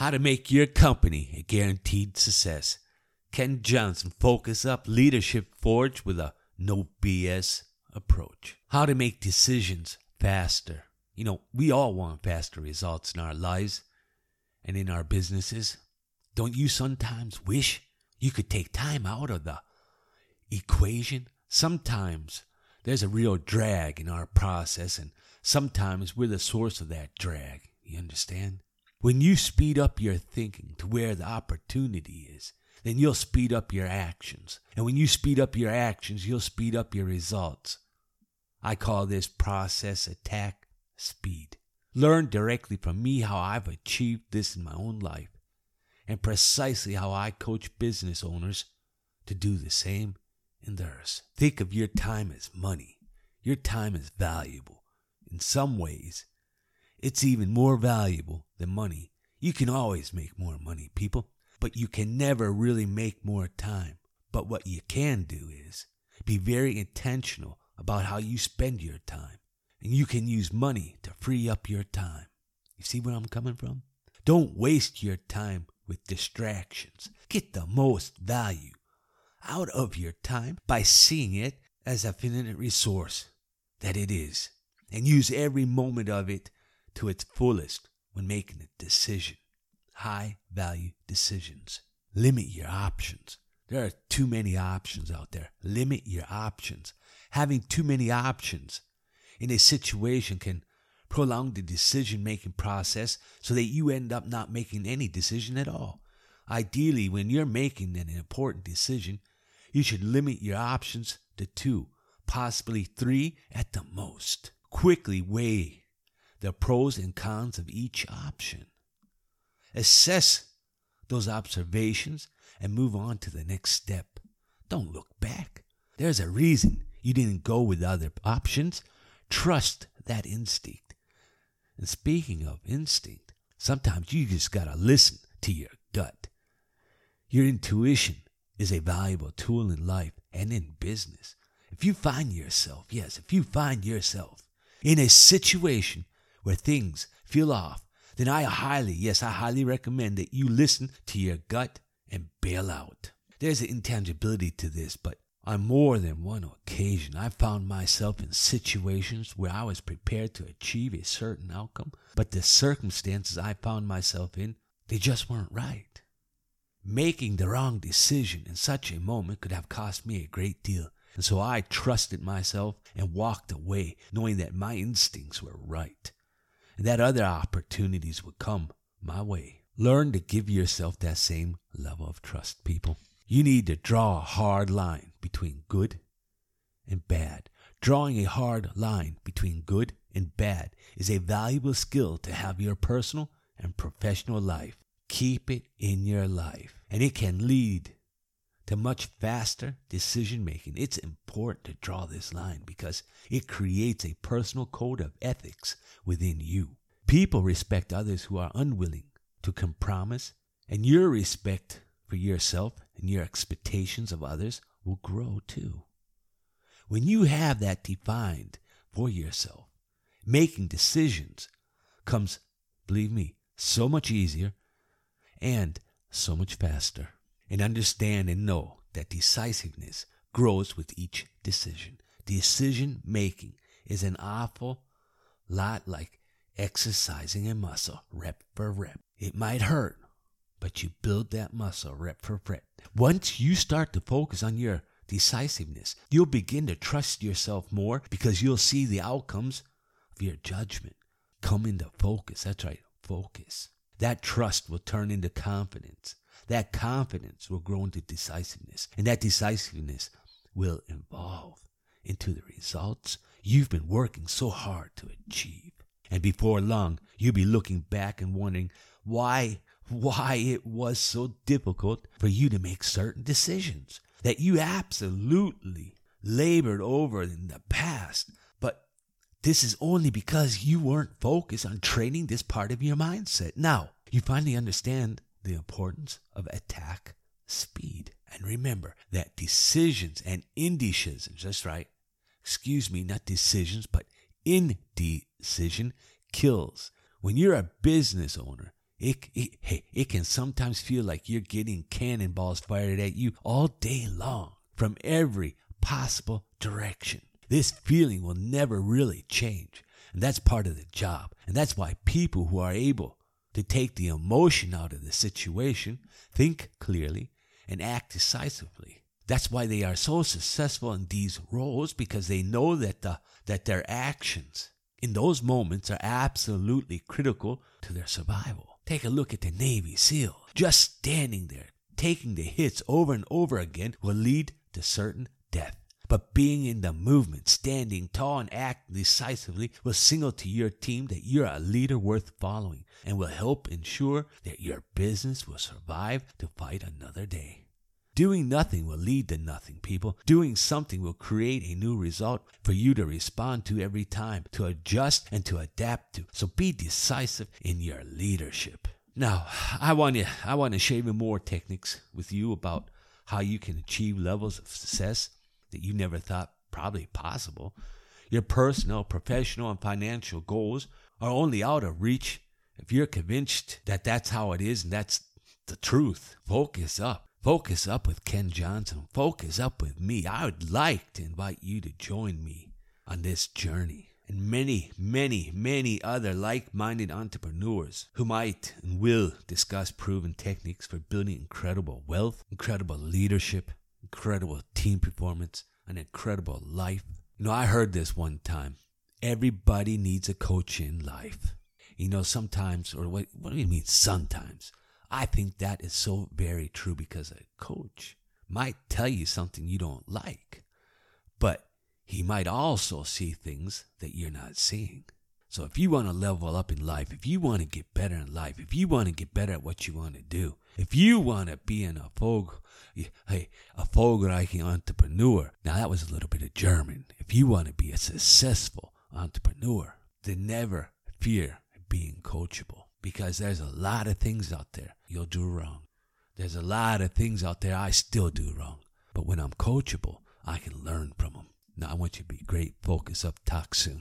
How to make your company a guaranteed success. Ken Johnson Focus Up Leadership Forge with a no BS approach. How to make decisions faster. You know, we all want faster results in our lives and in our businesses. Don't you sometimes wish you could take time out of the equation? Sometimes there's a real drag in our process, and sometimes we're the source of that drag. You understand? When you speed up your thinking to where the opportunity is, then you'll speed up your actions. And when you speed up your actions, you'll speed up your results. I call this process attack speed. Learn directly from me how I've achieved this in my own life and precisely how I coach business owners to do the same in theirs. Think of your time as money. Your time is valuable. In some ways, it's even more valuable than money. You can always make more money, people, but you can never really make more time. But what you can do is be very intentional about how you spend your time. And you can use money to free up your time. You see where I'm coming from? Don't waste your time with distractions. Get the most value out of your time by seeing it as a finite resource that it is. And use every moment of it to its fullest when making a decision. High value decisions. Limit your options. There are too many options out there. Limit your options. Having too many options in a situation can prolong the decision making process so that you end up not making any decision at all. Ideally, when you're making an important decision, you should limit your options to two, possibly three at the most. Quickly weigh the pros and cons of each option. Assess those observations and move on to the next step. Don't look back. There's a reason you didn't go with other options. Trust that instinct. And speaking of instinct, sometimes you just gotta listen to your gut. Your intuition is a valuable tool in life and in business. If you find yourself, yes, if you find yourself in a situation where things feel off, then I highly, yes, I highly recommend that you listen to your gut and bail out. There's an intangibility to this, but on more than one occasion, I found myself in situations where I was prepared to achieve a certain outcome, but the circumstances I found myself in, they just weren't right. Making the wrong decision in such a moment could have cost me a great deal, and so I trusted myself and walked away, knowing that my instincts were right, that other opportunities would come my way. Learn to give yourself that same level of trust, people. You need to draw a hard line between good and bad. Drawing a hard line between good and bad is a valuable skill to have your personal and professional life. Keep it in your life, and it can lead to much faster decision making. It's important to draw this line because it creates a personal code of ethics within you. People respect others who are unwilling to compromise, and your respect for yourself and your expectations of others will grow too. When you have that defined for yourself, making decisions comes, believe me, so much easier and so much faster. And understand and know that decisiveness grows with each decision. Decision making is an awful lot like exercising a muscle rep for rep. It might hurt, but you build that muscle rep for rep. Once you start to focus on your decisiveness, you'll begin to trust yourself more because you'll see the outcomes of your judgment come into focus. That's right, focus. That trust will turn into confidence. That confidence will grow into decisiveness. And that decisiveness will evolve into the results you've been working so hard to achieve. And before long, you'll be looking back and wondering why why it was so difficult for you to make certain decisions that you absolutely labored over in the past. But this is only because you weren't focused on training this part of your mindset. Now, you finally understand the importance of attack speed. And remember that decisions and indecisions, that's right, excuse me, not decisions, but indecision kills. When you're a business owner, it, it, hey, it can sometimes feel like you're getting cannonballs fired at you all day long from every possible direction. This feeling will never really change. And that's part of the job. And that's why people who are able to take the emotion out of the situation, think clearly, and act decisively. That's why they are so successful in these roles because they know that the, that their actions in those moments are absolutely critical to their survival. Take a look at the Navy SEAL. Just standing there, taking the hits over and over again will lead to certain death. But being in the movement, standing tall and acting decisively will signal to your team that you're a leader worth following and will help ensure that your business will survive to fight another day. Doing nothing will lead to nothing, people. Doing something will create a new result for you to respond to every time, to adjust and to adapt to. So be decisive in your leadership. Now, I want to I want to share even more techniques with you about how you can achieve levels of success that you never thought probably possible. Your personal, professional, and financial goals are only out of reach if you're convinced that that's how it is and that's the truth. Focus up. Focus up with Ken Johnson. Focus up with me. I would like to invite you to join me on this journey and many, many, many other like minded entrepreneurs who might and will discuss proven techniques for building incredible wealth, incredible leadership, incredible team performance, an incredible life. You know, I heard this one time. Everybody needs a coach in life. You know, sometimes, or what, what do you mean sometimes? I think that is so very true because a coach might tell you something you don't like, but he might also see things that you're not seeing. So if you want to level up in life, if you want to get better in life, if you want to get better at what you want to do, if you want to be in a Erfolg, hey, erfolgreichen entrepreneur, now that was a little bit of German. If you want to be a successful entrepreneur, then never fear being coachable because there's a lot of things out there you'll do wrong. There's a lot of things out there I still do wrong. But when I'm coachable, I can learn from them. Now I want you to be great. Focus up. Talk soon.